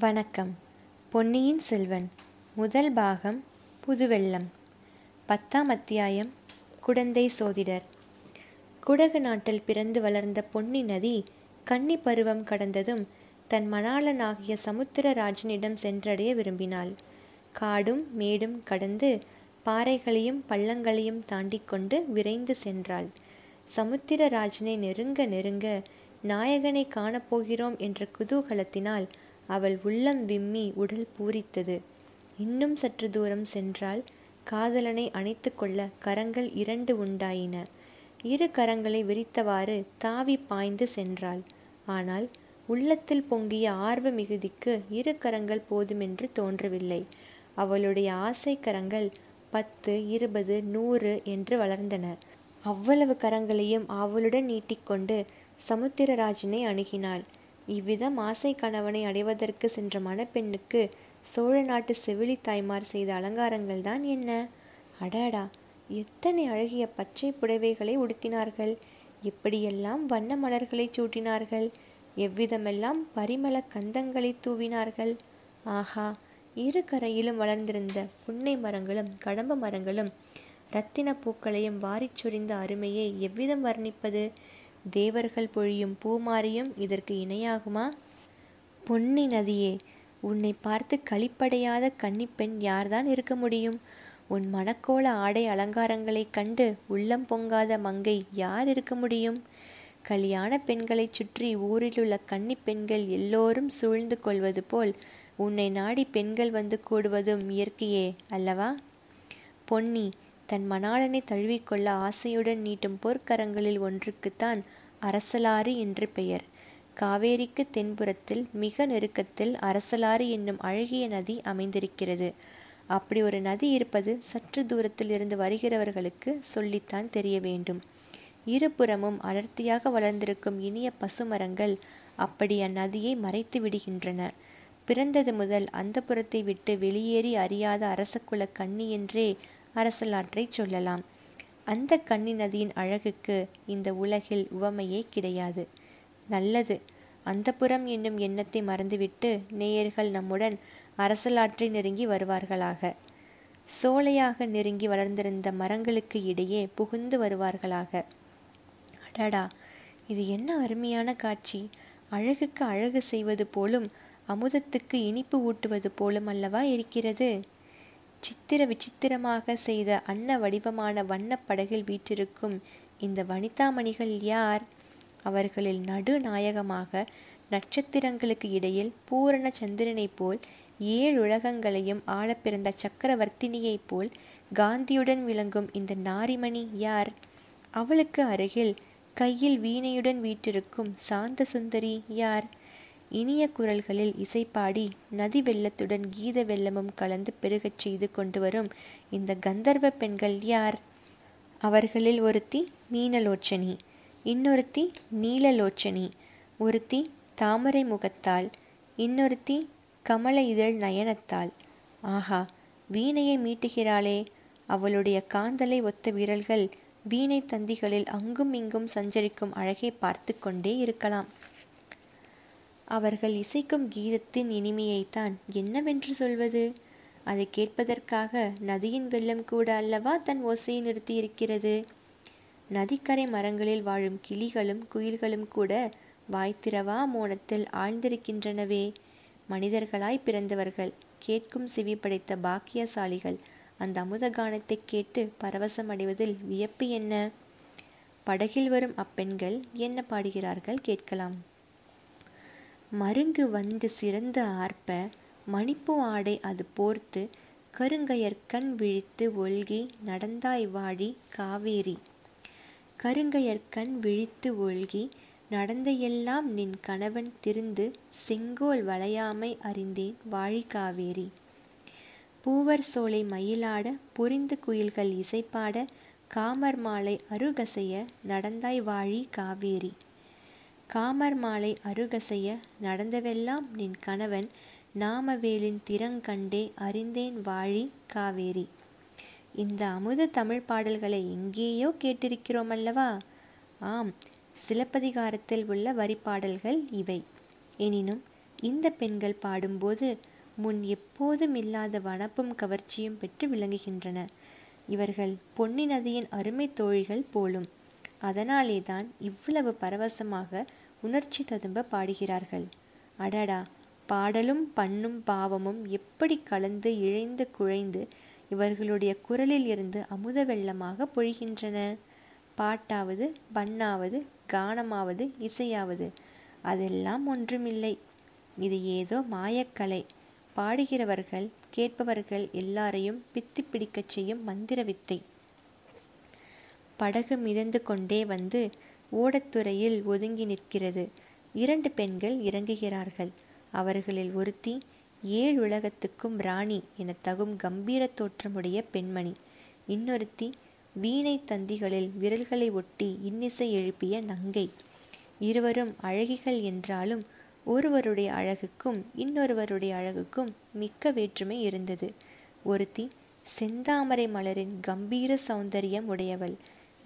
வணக்கம். பொன்னியின் செல்வன் முதல் பாகம் புதுவெள்ளம். பத்தாம் அத்தியாயம் குடந்தை சோதிடர். குடகு நாட்டில் பிறந்து வளர்ந்த பொன்னி நதி கன்னி பருவம் கடந்ததும் தன் மணாளனாகிய சமுத்திரராஜனிடம் சென்றடைய விரும்பினாள். காடும் மேடும் கடந்து பாறைகளையும் பள்ளங்களையும் தாண்டி கொண்டு விரைந்து சென்றாள். சமுத்திரராஜனை நெருங்க நெருங்க நாயகனை காணப்போகிறோம் என்ற குதூகலத்தினால் அவள் உள்ளம் விம்மி உடல் பூரித்தது. இன்னும் சற்று தூரம் சென்றால் காதலனை அணைத்து கொள்ள கரங்கள் இரண்டு உண்டாயின. இரு கரங்களை விரித்தவாறு தாவி பாய்ந்து சென்றாள். ஆனால் உள்ளத்தில் பொங்கிய ஆர்வ மிகுதிக்கு இரு கரங்கள் போதுமென்று தோன்றவில்லை. அவளுடைய ஆசை கரங்கள் பத்து இருபது நூறு என்று வளர்ந்தன. அவ்வளவு கரங்களையும் அவளுடன் நீட்டிக்கொண்டு சமுத்திரராஜனை அணுகினாள். இவ்விதம் ஆசை கணவனை அடைவதற்கு சென்ற மணப்பெண்ணுக்கு சோழ நாட்டு செவிலி தாய்மார் செய்த அலங்காரங்கள் தான் என்ன? அடாடா! எத்தனை அழகிய பச்சை புடவைகளை உடுத்தினார்கள்? எப்படியெல்லாம் வண்ண மலர்களை சூட்டினார்கள்? எவ்விதமெல்லாம் பரிமள கந்தங்களை தூவினார்கள்? ஆஹா! இரு கரையிலும் வளர்ந்திருந்த புன்னை மரங்களும் கடம்ப மரங்களும் இரத்தின பூக்களையும் வாரிச் சொரிந்த அருமையை எவ்விதம் வர்ணிப்பது? தேவர்கள் பொழியும் பூமாரியும் இதற்கு இணையாகுமா? பொன்னி நதியே உன்னை பார்த்து களிப்படையாத கன்னிப்பெண் யார்தான் இருக்க முடியும்? உன் மணக்கோல ஆடை அலங்காரங்களைக் கண்டு உள்ளம் பொங்காத மங்கை யார் இருக்க முடியும்? கல்யாண பெண்களைச் சுற்றி ஊரிலுள்ள கன்னி பெண்கள் எல்லோரும் சூழ்ந்து கொள்வது போல் உன்னை நாடி பெண்கள் வந்து கூடுவதும் இயற்கையே அல்லவா? பொன்னி தன் மணாளனை தழுவிக்கொள்ள ஆசையுடன் நீட்டும் போர்க்கரங்களில் ஒன்றுக்குத்தான் அரசலாறு என்று பெயர். காவேரிக்கு தென்புறத்தில் மிக நெருக்கத்தில் அரசலாறு என்னும் அழகிய நதி அமைந்திருக்கிறது. அப்படி ஒரு நதி இருப்பது சற்று தூரத்தில் இருந்து வருகிறவர்களுக்கு சொல்லித்தான் தெரிய வேண்டும். இருபுறமும் அடர்த்தியாக வளர்ந்திருக்கும் இனிய பசுமரங்கள் அப்படி அந்நதியை மறைத்து விடுகின்றன. பிறந்தது முதல் அந்த புறத்தை விட்டு வெளியேறி அறியாத அரசகுல கண்ணி என்றே அரசலாற்றை சொல்லலாம். அந்த கன்னி நதியின் அழகுக்கு இந்த உலகில் உவமையே கிடையாது. நல்லது. அந்த புறம் என்னும் எண்ணத்தை மறந்துவிட்டு நேயர்கள் நம்முடன் அரசலாற்றை நெருங்கி வருவார்களாக. சோலையாக நெருங்கி வளர்ந்திருந்த மரங்களுக்கு இடையே புகுந்து வருவார்களாக. அடடா! இது என்ன அருமையான காட்சி! அழகுக்கு அழகு செய்வது போலும் அமுதத்துக்கு இனிப்பு ஊட்டுவது போலும் அல்லவா இருக்கிறது? சித்திர விசித்திரமாக செய்த அன்ன வடிவமான வண்ணப் படகில் வீற்றிருக்கும் இந்த வனிதாமணிகள் யார்? அவர்களில் நடுநாயகமாக நட்சத்திரங்களுக்கு இடையில் பூரண சந்திரனைப் போல் ஏழு உலகங்களையும் ஆளப்பிறந்த சக்கரவர்த்தினியைப் போல் காந்தியுடன் விளங்கும் இந்த நாரிமணி யார்? அவளுக்கு அருகில் கையில் வீணையுடன் வீற்றிருக்கும் சாந்த சுந்தரி யார்? இனிய குரல்களில் இசைப்பாடி நதி வெள்ளத்துடன் கீத வெள்ளமும் கலந்து பெருகச் செய்து கொண்டு வரும் இந்த கந்தர்வ பெண்கள் யார்? அவர்களில் ஒருத்தி மீனலோச்சனி இன்னொருத்தி நீலலோச்சனி ஒருத்தி தாமரை முகத்தால் இன்னொருத்தி கமல இதழ் நயனத்தால். ஆஹா வீணையை மீட்டுகிறாளே. அவளுடைய காந்தலை ஒத்த விரல்கள் வீணை தந்திகளில் அங்கும் இங்கும் சஞ்சரிக்கும் அழகை பார்த்து கொண்டே இருக்கலாம். அவர்கள் இசைக்கும் கீதத்தின் இனிமையைத்தான் என்னவென்று சொல்வது? அதை கேட்பதற்காக நதியின் வெள்ளம் கூட அல்லவா தன் ஓசையை நிறுத்தியிருக்கிறது? நதிக்கரை மரங்களில் வாழும் கிளிகளும் குயில்களும் கூட வாய்த்திரவா மோனத்தில் ஆழ்ந்திருக்கின்றனவே. மனிதர்களாய் பிறந்தவர்கள் கேட்கும் சிவி படைத்த பாக்கியசாலிகள் அந்த அமுத கானத்தை கேட்டு பரவசம் அடைவதில் வியப்பு என்ன? படகில் வரும் அப்பெண்கள் என்ன பாடுகிறார்கள் கேட்கலாம். மருங்கு வந்து சிறந்த ஆர்ப்ப மணிப்பு ஆடை அது போர்த்து கருங்கையற்கண் விழித்து ஒல்கி நடந்தாய் வாழி காவேரி. கருங்கையற்கண் விழித்து ஒல்கி நடந்தையெல்லாம் நின் கணவன் திருந்து செங்கோல் வளையாமை அறிந்தேன் வாழி காவேரி. பூவர் சோலை மயிலாட புரிந்து குயில்கள் இசைப்பாட காமர் மாலை அருகசைய நடந்தாய் வாழி காவேரி. காமர் மாலை அருகசைய நடந்தவெல்லாம் நின் கணவன் நாமவேலின் திறங்கண்டே அறிந்தேன் வாழி காவேரி. இந்த அமுத தமிழ் பாடல்களை எங்கேயோ கேட்டிருக்கிறோம் அல்லவா ஆம் சிலப்பதிகாரத்தில் உள்ள வரிப்பாடல்கள் இவை. எனினும் இந்த பெண்கள் பாடும்போது முன் எப்போதும் இல்லாத வனப்பும் கவர்ச்சியும் பெற்று விளங்குகின்றன. இவர்கள் பொன்னி நதியின் அருமை தோழிகள் போலும். அதனாலேதான் இவ்வளவு பரவசமாக உணர்ச்சி ததும்ப பாடுகிறார்கள். அடடா பாடலும் பண்ணும் பாவமும் எப்படி கலந்து இழைந்து குழைந்து இவர்களுடைய குரலில் இருந்து அமுத வெள்ளமாக பொழிகின்றன? பாட்டாவது பண்ணாவது கானமாவது இசையாவது அதெல்லாம் ஒன்றுமில்லை. இது ஏதோ மாயக்கலை. பாடுகிறவர்கள் கேட்பவர்கள் எல்லாரையும் பித்தி பிடிக்கச் செய்யும் மந்திர வித்தை படகு மிதந்து கொண்டே வந்து ஓடத்துறையில் ஒதுங்கி நிற்கிறது. இரண்டு பெண்கள் இறங்குகிறார்கள். அவர்களில் ஒருத்தி ஏழு உலகத்துக்கும் ராணி என தகும் கம்பீர தோற்றமுடைய பெண்மணி. இன்னொருத்தி வீணை தந்திகளில் விரல்களை ஒட்டி இன்னிசை எழுப்பிய நங்கை இருவரும் அழகிகள் என்றாலும் ஒருவருடைய அழகுக்கும் இன்னொருவருடைய அழகுக்கும் மிக்க வேற்றுமை இருந்தது. ஒருத்தி செந்தாமரை மலரின் கம்பீர சௌந்தரியம் உடையவள்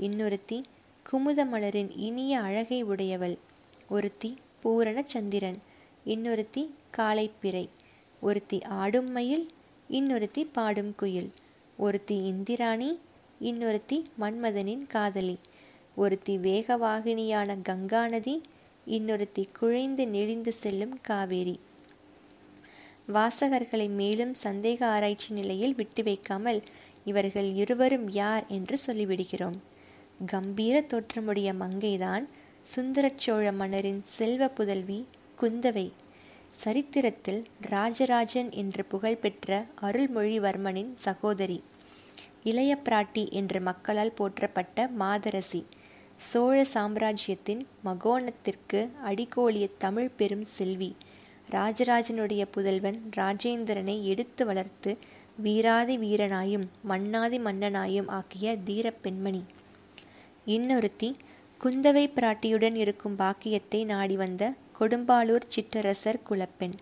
இன்னொருத்தி குமுத மலரின் இனிய அழகை உடையவள். ஒருத்தி பூரண சந்திரன் இன்னொருத்தி காலைப்பிறை ஒருத்தி ஆடும் மயில் இன்னொருத்தி பாடும் குயில். ஒருத்தி இந்திராணி இன்னொருத்தி மன்மதனின் காதலி. ஒருத்தி வேகவாகினியான கங்கா நதி இன்னொருத்தி குழைந்து நெளிந்து செல்லும் காவேரி. வாசகர்களை மேலும் சந்தேக ஆராய்ச்சி நிலையில் விட்டு வைக்காமல் இவர்கள் இருவரும் யார் என்று சொல்லிவிடுகிறோம். கம்பீர தோற்றமுடைய மங்கைதான் சுந்தரச்சோழ மன்னரின் செல்வ புதல்வி குந்தவை. சரித்திரத்தில் ராஜராஜன் என்று புகழ்பெற்ற அருள்மொழிவர்மனின் சகோதரி இளைய பிராட்டி என்று மக்களால் போற்றப்பட்ட மாதரசி சோழ சாம்ராஜ்யத்தின் மகோணத்திற்கு அடிகோலிய தமிழ் பெரும் செல்வி ராஜராஜனுடைய புதல்வன் ராஜேந்திரனை எடுத்து வளர்த்து வீராதி வீரனாயும் மன்னாதி மன்னனாயும் ஆக்கிய தீர பெண்மணி. இன்னொருத்தி குந்தவை பிராட்டியுடன் இருக்கும் பாக்கியத்தை நாடி வந்த கொடும்பாளூர் சிற்றரசர் குலப்பெண்.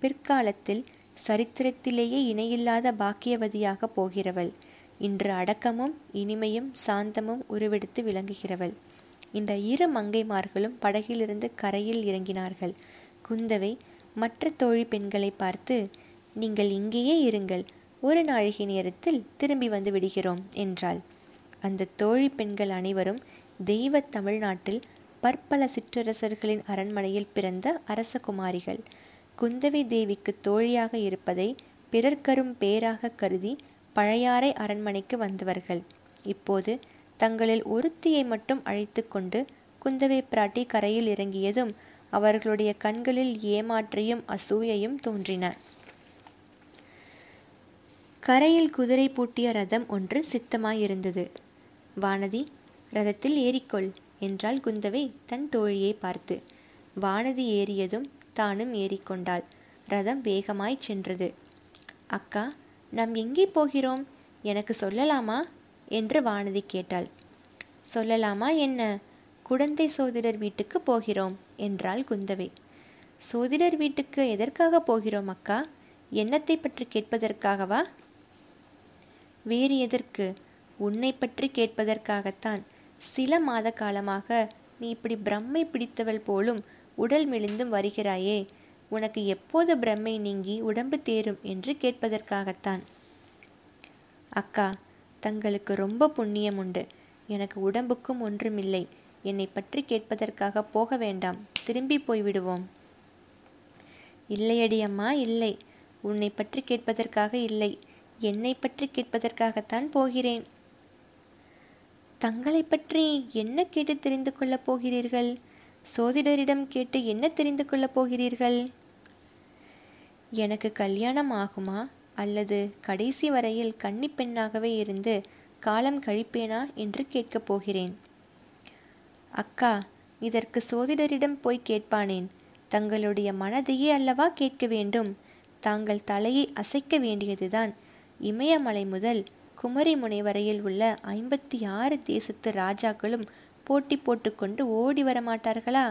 பிற்காலத்தில் சரித்திரத்திலேயே இணையில்லாத பாக்கியவதியாக போகிறவள். இன்று அடக்கமும் இனிமையும் சாந்தமும் உருவெடுத்து விளங்குகிறவள். இந்த இரு மங்கைமார்களும் படகிலிருந்து கரையில் இறங்கினார்கள். குந்தவை மற்ற தோழி பெண்களை பார்த்து நீங்கள் இங்கேயே இருங்கள். ஒரு நாழிகை நேரத்தில் திரும்பி வந்து விடுகிறோம் என்றாள். அந்த தோழி பெண்கள் அனைவரும் தெய்வ தமிழ்நாட்டில் பற்பல சிற்றரசர்களின் அரண்மனையில் பிறந்த அரசகுமாரிகள் குந்தவை தேவிக்கு தோழியாக இருப்பதை பிறர்க்கரும் பேராக கருதி பழையாறை அரண்மனைக்கு வந்தவர்கள். இப்போது தங்களில் ஒருத்தியை மட்டும் அழைத்து கொண்டு குந்தவை பிராட்டி கரையில் இறங்கியதும் அவர்களுடைய கண்களில் ஏமாற்றியும் அசூயையும் தோன்றின. கரையில் குதிரை பூட்டிய ரதம் ஒன்று சித்தமாயிருந்தது. வானதி ரதத்தில் ஏறிக்கொள் என்றாள் குந்தவை தன் தோழியை பார்த்து. வானதி ஏறியதும் தானும் ஏறிக்கொண்டாள். ரதம் வேகமாய் சென்றது. அக்கா நாம் எங்கே போகிறோம்? எனக்கு சொல்லலாமா? என்று வானதி கேட்டாள். சொல்லலாமா என்ன? குடந்தை சோதிடர் வீட்டுக்கு போகிறோம் என்றாள் குந்தவை. சோதிடர் வீட்டுக்கு எதற்காக போகிறோம் அக்கா? என்னத்தை பற்றி கேட்பதற்காகவா? வேறு எதற்கு? உன்னை பற்றி கேட்பதற்காகத்தான். சில மாத காலமாக நீ இப்படி பிரம்மை பிடித்தவள் போலும் உடல் மெலிந்தும் வருகிறாயே உனக்கு எப்போது பிரம்மை நீங்கி உடம்பு தேரும் என்று கேட்பதற்காகத்தான். அக்கா தங்களுக்கு ரொம்ப புண்ணியம் உண்டு. எனக்கு உடம்புக்கும் ஒன்றுமில்லை. என்னை பற்றி கேட்பதற்காக போக வேண்டாம். திரும்பி போய்விடுவோம். இல்லையடி அம்மா இல்லை. உன்னை பற்றி கேட்பதற்காக இல்லை. என்னை பற்றி கேட்பதற்காகத்தான் போகிறேன். தங்களை பற்றி என்ன கேட்டு தெரிந்து கொள்ளப் போகிறீர்கள்? சோதிடரிடம் கேட்டு என்ன தெரிந்து கொள்ளப் போகிறீர்கள்? எனக்கு கல்யாணம் ஆகுமா? அல்லது கடைசி வரையில் கன்னி பெண்ணாகவே இருந்து காலம் கழிப்பேனா என்று கேட்கப் போகிறேன். அக்கா இதற்கு சோதிடரிடம் போய் கேட்பானேன். தங்களுடைய மனதையே அல்லவா கேட்க வேண்டும்? தாங்கள் தலையை அசைக்க வேண்டியதுதான். இமயமலை முதல் குமரி முனை வரையில் உள்ள ஐம்பத்தி ஆறு தேசத்து ராஜாக்களும் போட்டி போட்டுக்கொண்டு ஓடி வரமாட்டார்களா?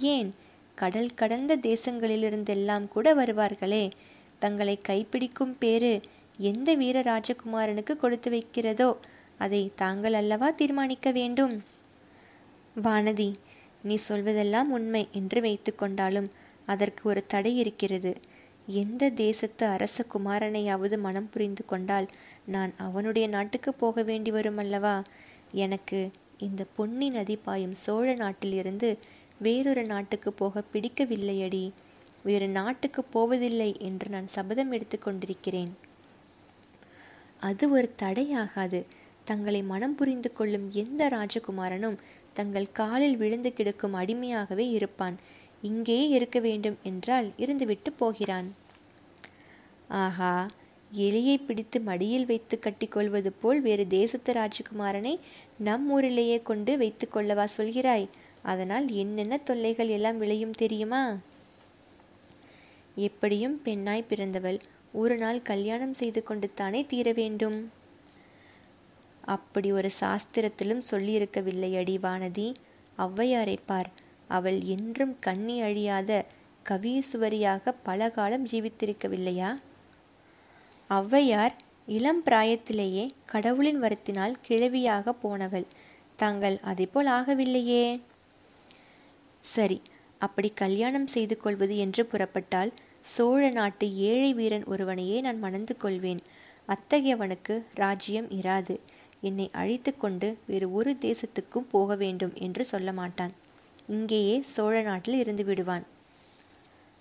ஏன்? கடல் கடந்த தேசங்களிலிருந்தெல்லாம் கூட வருவார்களே. தங்களை கைப்பிடிக்கும் பேரு எந்த வீர ராஜகுமாரனுக்கு கொடுத்து வைக்கிறதோ அதை தாங்கள் அல்லவா தீர்மானிக்க வேண்டும்? வானதி நீ சொல்வதெல்லாம் உண்மை என்று வைத்து கொண்டாலும் அதற்கு ஒரு தடை இருக்கிறது. எந்த தேசத்து அரச குமாரனையாவது மனம் புரிந்து கொண்டால் நான் அவனுடைய நாட்டுக்கு போக வேண்டி வரும் அல்லவா? எனக்கு இந்த பொன்னி நதி பாயும் சோழ நாட்டிலிருந்து வேறொரு நாட்டுக்கு போக பிடிக்கவில்லையடி. வேறு நாட்டுக்கு போவதில்லை என்று நான் சபதம் எடுத்துக்கொண்டிருக்கிறேன் அது ஒரு தடையாகாது. தங்களை மனம் புரிந்து கொள்ளும் எந்த ராஜகுமாரனும் தங்கள் காலில் விழுந்து கிடக்கும் அடிமையாகவே இருப்பான். இங்கே இருக்க வேண்டும் என்றால் இருந்துவிட்டு போகிறான். ஆஹா எலியை பிடித்து மடியில் வைத்து கட்டிக்கொள்வது போல் வேறு தேசத்து ராஜகுமாரனை நம் ஊரிலேயே கொண்டு வைத்து கொள்ளவா சொல்கிறாய்? அதனால் என்னென்ன தொல்லைகள் எல்லாம் விளையும் தெரியுமா? எப்படியும் பெண்ணாய் பிறந்தவள் ஒரு நாள் கல்யாணம் செய்து கொண்டு தானே தீர வேண்டும். அப்படி ஒரு சாஸ்திரத்திலும் சொல்லியிருக்கவில்லை அடி வானதி. ஔவையாரை பார். அவள் என்றும் கண்ணி அழியாத கவீசுவரியாக பல காலம் ஜீவித்திருக்கவில்லையா? ஔவையார் இளம் பிராயத்திலேயே கடவுளின் வரத்தினால் கிழவியாக போனவள். தாங்கள் அதைப்போல் ஆகவில்லையே? சரி அப்படி கல்யாணம் செய்து கொள்வது என்று புறப்பட்டால் சோழ நாட்டு ஏழை வீரன் ஒருவனையே நான் மணந்து கொள்வேன். அத்தகையவனுக்கு ராஜ்யம் இராது. என்னை அழைத்து கொண்டு வேறு ஒரு தேசத்துக்கும் போக வேண்டும் என்று சொல்ல மாட்டான். இங்கேயே சோழ நாட்டில் இருந்து விடுவான்.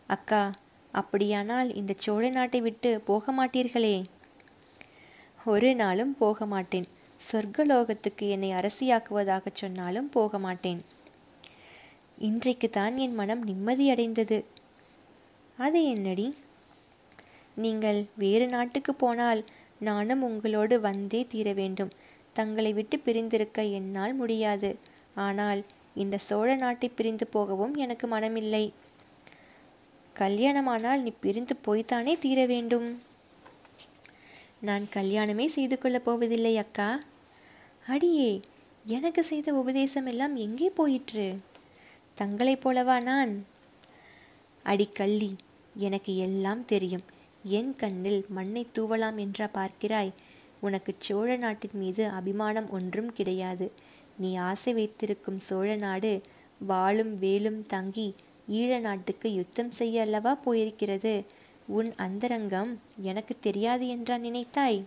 அக்கா அப்படியானால் இந்த சோழ நாட்டை விட்டு போக மாட்டீர்களே? ஒரு நாளும் போக மாட்டேன். சொர்க்கலோகத்துக்கு என்னை அரசியாக்குவதாக சொன்னாலும் போக மாட்டேன். இன்றைக்கு தான் என் மனம் நிம்மதியடைந்தது அது என்னடி? நீங்கள் வேறு நாட்டுக்கு போனால் நானும் உங்களோடு வந்தே தீர வேண்டும். தங்களை விட்டு பிரிந்திருக்க என்னால் முடியாது. ஆனால் இந்த சோழ நாட்டை பிரிந்து போகவும் எனக்கு மனமில்லை. கல்யாணமானால் நீ பிரிந்து போய்த்தானே தீர வேண்டும். நான் கல்யாணமே செய்து கொள்ளப் போவதில்லை அக்கா. அடியே எனக்கு செய்த உபதேசம் எல்லாம் எங்கே போயிற்று? தங்களைப் போலவா நான்? அடிக்கள்ளி எனக்கு எல்லாம் தெரியும். என் கண்ணில் மண்ணை தூவலாம் என்றா பார்க்கிறாய். உனக்கு சோழ நாட்டின் மீது அபிமானம் ஒன்றும் கிடையாது. நீ ஆசை வைத்திருக்கும் சோழ நாடு வாளும் வேலும் தங்கி ஈழ நாட்டுக்கு யுத்தம் செய்ய அல்லவா போயிருக்கிறது? உன் அந்தரங்கம் எனக்கு தெரியாது என்றா நினைத்தாய்?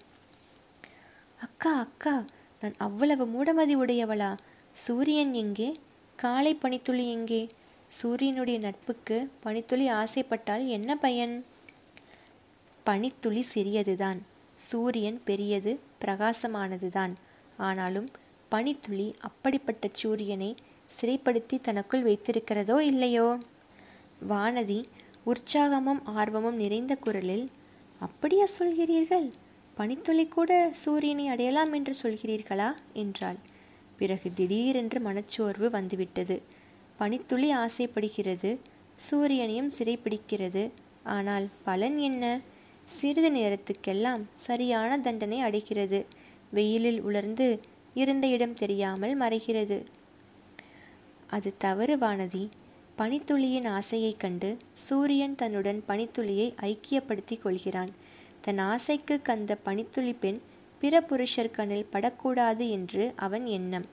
அக்கா அக்கா நான் அவ்வளவு மூடமதி உடையவளா? சூரியன் எங்கே? காலை பனித்துளி எங்கே? சூரியனுடைய நட்புக்கு பனித்துளி ஆசைப்பட்டால் என்ன பயன்? பனித்துளி சிறியதுதான். சூரியன் பெரியது பிரகாசமானதுதான். ஆனாலும் பனித்துளி அப்படிப்பட்ட சூரியனை சிறைப்படுத்தி தனக்குள் வைத்திருக்கிறதோ இல்லையோ? வானதி உற்சாகமும் ஆர்வமும் நிறைந்த குரலில் அப்படியா சொல்கிறீர்கள்? பனித்துளி கூட சூரியனை அடையலாம் என்று சொல்கிறீர்களா? என்றாள். பிறகு திடீரென்று மனச்சோர்வு வந்துவிட்டது. பனித்துளி ஆசைப்படுகிறது சூரியனையும் சிறைப்பிடிக்கிறது. ஆனால் பலன் என்ன? சிறிது நேரத்துக்கெல்லாம் சரியான தண்டனை அடைகிறது. வெயிலில் உலர்ந்து இருந்த இடம் தெரியாமல் மறைகிறது. அது தவறு வானதி. பனித்துளியின் ஆசையைக் கண்டு சூரியன் தன்னுடன் பனித்துளியை ஐக்கியப்படுத்தி கொள்கிறான். தன் ஆசைக்கு கந்த பனித்துளி பெண் பிற புருஷர் கண்ணில் படக்கூடாது என்று அவன் எண்ணம்.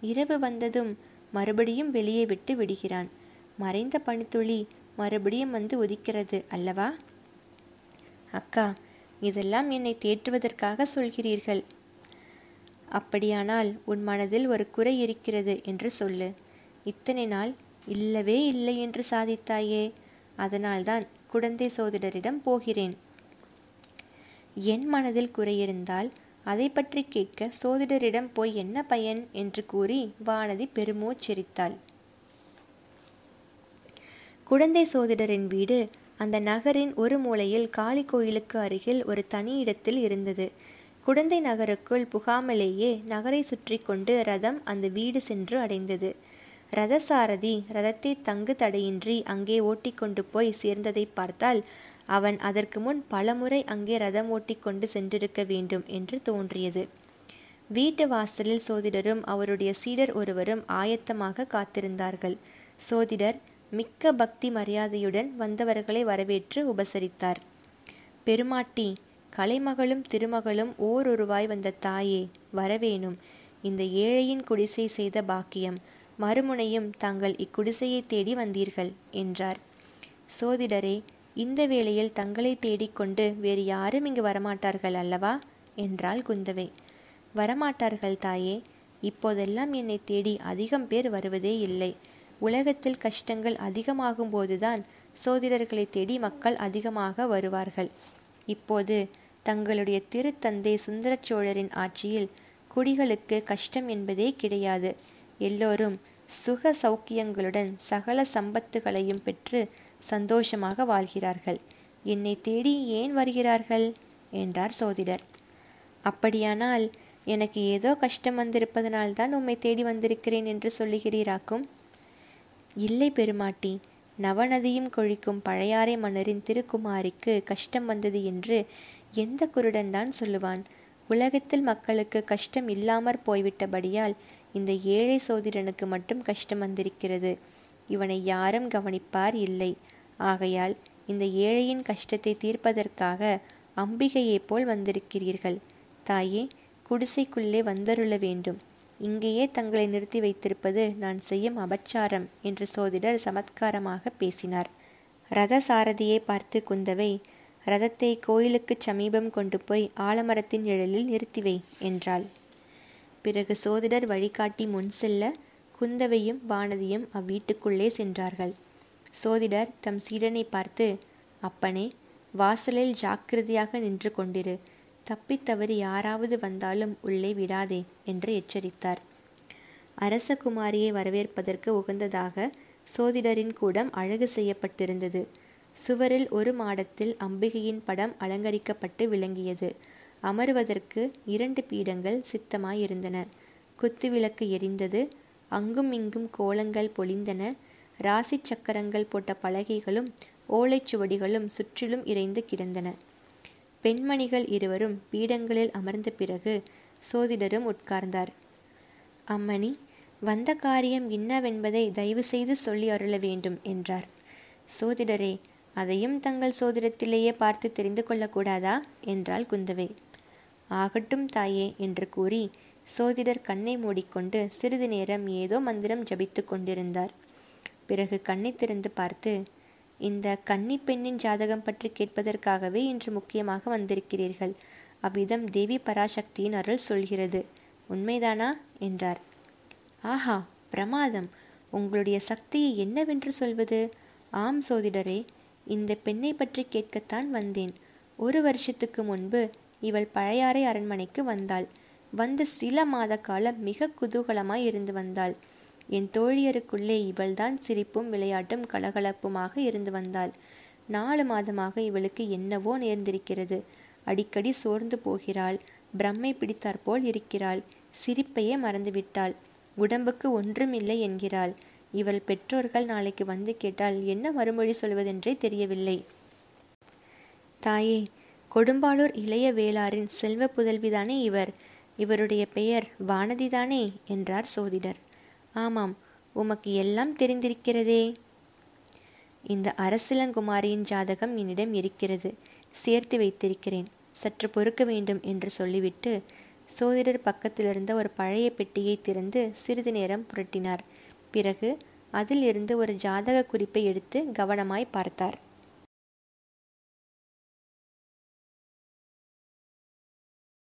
இரவு வந்ததும் மறுபடியும் வெளியே விட்டு விடுகிறான். மறைந்த பனித்துளி மறுபடியும் வந்து உதிக்கிறது அல்லவா? அக்கா இதெல்லாம் என்னை தேற்றுவதற்காக சொல்கிறீர்கள். அப்படியானால் உன் மனதில் ஒரு குறை இருக்கிறது என்று சொல்லு. இத்தனை நாள் இல்லவே இல்லை என்று சாதித்தாயே. அதனால்தான் குழந்தை சோதிடரிடம் போகிறேன். என் மனதில் குறை இருந்தால் அதை பற்றி கேட்க சோதிடரிடம் போய் என்ன பயன்? என்று கூறி வானதி பெருமூச்செரித்தாள். குழந்தை சோதிடரின் வீடு அந்த நகரின் ஒரு மூலையில் காளி கோயிலுக்கு அருகில் ஒரு தனி இடத்தில் இருந்தது. குழந்தை நகருக்குள் புகாமலேயே நகரை சுற்றி கொண்டு ரதம் அந்த வீடு சென்று அடைந்தது. ரதசாரதி ரதத்தை தங்கு தடையின்றி அங்கே ஓட்டிக்கொண்டு போய் சேர்ந்ததை பார்த்தால் அவன் அதற்கு முன் பலமுறை அங்கே ரதம் ஓட்டிக்கொண்டு சென்றிருக்க வேண்டும் என்று தோன்றியது. வீட்டு வாசலில் சோதிடரும் அவருடைய சீடர் ஒருவரும் ஆயத்தமாக காத்திருந்தார்கள். சோதிடர் மிக்க பக்தி மரியாதையுடன் வந்தவர்களை வரவேற்று உபசரித்தார். பெருமாட்டி கலைமகளும் திருமகளும் ஓரொருவாய் வந்த தாயே வரவேணும். இந்த ஏழையின் குடிசை செய்த பாக்கியம். மறுமுனையும் தாங்கள் இக்குடிசையை தேடி வந்தீர்கள் என்றார். சோதிடரே இந்த வேளையில் தங்களை தேடிக்கொண்டு வேறு யாரும் இங்கு வரமாட்டார்கள் அல்லவா? என்றாள் குந்தவை. வரமாட்டார்கள் தாயே இப்போதெல்லாம் என்னை தேடி அதிகம் பேர் வருவதே இல்லை. உலகத்தில் கஷ்டங்கள் அதிகமாகும் போதுதான் சோதிடர்களை தேடி மக்கள் அதிகமாக வருவார்கள். இப்போது தங்களுடைய திருத்தந்தை சுந்தர சோழரின் ஆட்சியில் குடிகளுக்கு கஷ்டம் என்பதே கிடையாது. எல்லோரும் சுக சௌக்கியங்களுடன் சகல சம்பத்துகளையும் பெற்று சந்தோஷமாக வாழ்கிறார்கள். என்னை தேடி ஏன் வருகிறார்கள்? என்றார் சோதிடர். அப்படியானால் எனக்கு ஏதோ கஷ்டம் வந்திருப்பதனால்தான் உம்மை தேடி வந்திருக்கிறேன் என்று சொல்லுகிறீராக்கும்? இல்லை பெருமாட்டி நவநதியும் கொழிக்கும் பழையாறை மன்னரின் திருக்குமாரிக்கு கஷ்டம் வந்தது என்று எந்த குருடன்தான் சொல்லுவான்? உலகத்தில் மக்களுக்கு கஷ்டம் இல்லாமற் போய்விட்டபடியால் இந்த ஏழை சோதிடனுக்கு மட்டும் கஷ்டம் வந்திருக்கிறது. இவனை யாரும் கவனிப்பார் இல்லை. ஆகையால் இந்த ஏழையின் கஷ்டத்தை தீர்ப்பதற்காக அம்பிகையைப் போல் வந்திருக்கிறீர்கள். தாயே குடிசைக்குள்ளே வந்தருள வேண்டும். இங்கேயே தங்களை நிறுத்தி வைத்திருப்பது நான் செய்யும் அபச்சாரம் என்று சோதிடர் சமத்காரமாக பேசினார். ரத சாரதியை பார்த்து குந்தவை ரதத்தை கோயிலுக்குச் சமீபம் கொண்டு போய் ஆலமரத்தின் நிழலில் நிறுத்திவை என்றாள். பிறகு சோதிடர் வழிகாட்டி முன் செல்ல குந்தவையும் வானதியும் அவ்வீட்டுக்குள்ளே சென்றார்கள். சோதிடர் தம் சீடனை பார்த்து அப்பனே வாசலில் ஜாக்கிரதையாக நின்று கொண்டிரு. தப்பித்தவறி யாராவது வந்தாலும் உள்ளே விடாதே என்று எச்சரித்தார். அரசகுமாரியை வரவேற்பதற்கு உகந்ததாக சோதிடரின் கூடம் அழகு செய்யப்பட்டிருந்தது. சுவரில் ஒரு மாடத்தில் அம்பிகையின் படம் அலங்கரிக்கப்பட்டு விளங்கியது. அமருவதற்கு இரண்டு பீடங்கள் சித்தமாயிருந்தன. குத்துவிளக்கு எரிந்தது. அங்கும் இங்கும் கோலங்கள் பொழிந்தன. ராசி சக்கரங்கள் போட்ட பலகைகளும் ஓலைச்சுவடிகளும் சுற்றிலும் இறைந்து கிடந்தன. பெண்மணிகள் இருவரும் பீடங்களில் அமர்ந்த பிறகு சோதிடரும் உட்கார்ந்தார். அம்மணி வந்த காரியம் என்னவென்பதை தயவு செய்து சொல்லி அருள வேண்டும் என்றார். சோதிடரே அதையும் தங்கள் சோதிடத்திலேயே பார்த்து தெரிந்து கொள்ளக்கூடாதா? என்றாள் குந்தவை. ஆகட்டும் தாயே என்று கூறி சோதிடர் கண்ணை மூடிக்கொண்டு சிறிது நேரம் ஏதோ மந்திரம் ஜபித்து கொண்டிருந்தார். பிறகு கண்ணை திறந்து பார்த்து இந்த கன்னி பெண்ணின் ஜாதகம் பற்றி கேட்பதற்காகவே இன்று முக்கியமாக வந்திருக்கிறீர்கள். அவ்விதம் தேவி பராசக்தியின் அருள் சொல்கிறது. உண்மைதானா? என்றார். ஆஹா பிரமாதம். உங்களுடைய சக்தியை என்னவென்று சொல்வது? ஆம் சோதிடரே இந்த பெண்ணை பற்றி கேட்கத்தான் வந்தேன். ஒரு வருஷத்துக்கு முன்பு இவள் பழையாறை அரண்மனைக்கு வந்தாள். வந்து சில மாத காலம் மிக குதூகலமாய் இருந்து வந்தாள். என் தோழியருக்குள்ளே இவள்தான் சிரிப்பும் விளையாட்டும் கலகலப்புமாக இருந்து வந்தாள். நாலு மாதமாக இவளுக்கு என்னவோ நேர்ந்திருக்கிறது. அடிக்கடி சோர்ந்து போகிறாள். பிரம்மை பிடித்தாற்போல் இருக்கிறாள். சிரிப்பையே மறந்துவிட்டாள். உடம்புக்கு ஒன்றுமில்லை என்கிறாள். இவள் பெற்றோர்கள் நாளைக்கு வந்து கேட்டால் என்ன மறுமொழி சொல்வதென்றே தெரியவில்லை. தாயே கொடும்பாளூர் இளைய வேளாரின் செல்வ புதல்விதானே இவர்? இவருடைய பெயர் வானதிதானே? என்றார் சோதிடர். ஆமாம் உமக்கு எல்லாம் தெரிந்திருக்கிறதே. இந்த அரசிலங்குமாரியின் ஜாதகம் என்னிடம் இருக்கிறது. சேர்த்து வைத்திருக்கிறேன். சற்று பொறுக்க வேண்டும் என்று சொல்லிவிட்டு சோதிடர் பக்கத்திலிருந்த ஒரு பழைய பெட்டியை திறந்து சிறிது நேரம் புரட்டினார். பிறகு அதிலிருந்து ஒரு ஜாதக குறிப்பை எடுத்து கவனமாய் பார்த்தார்.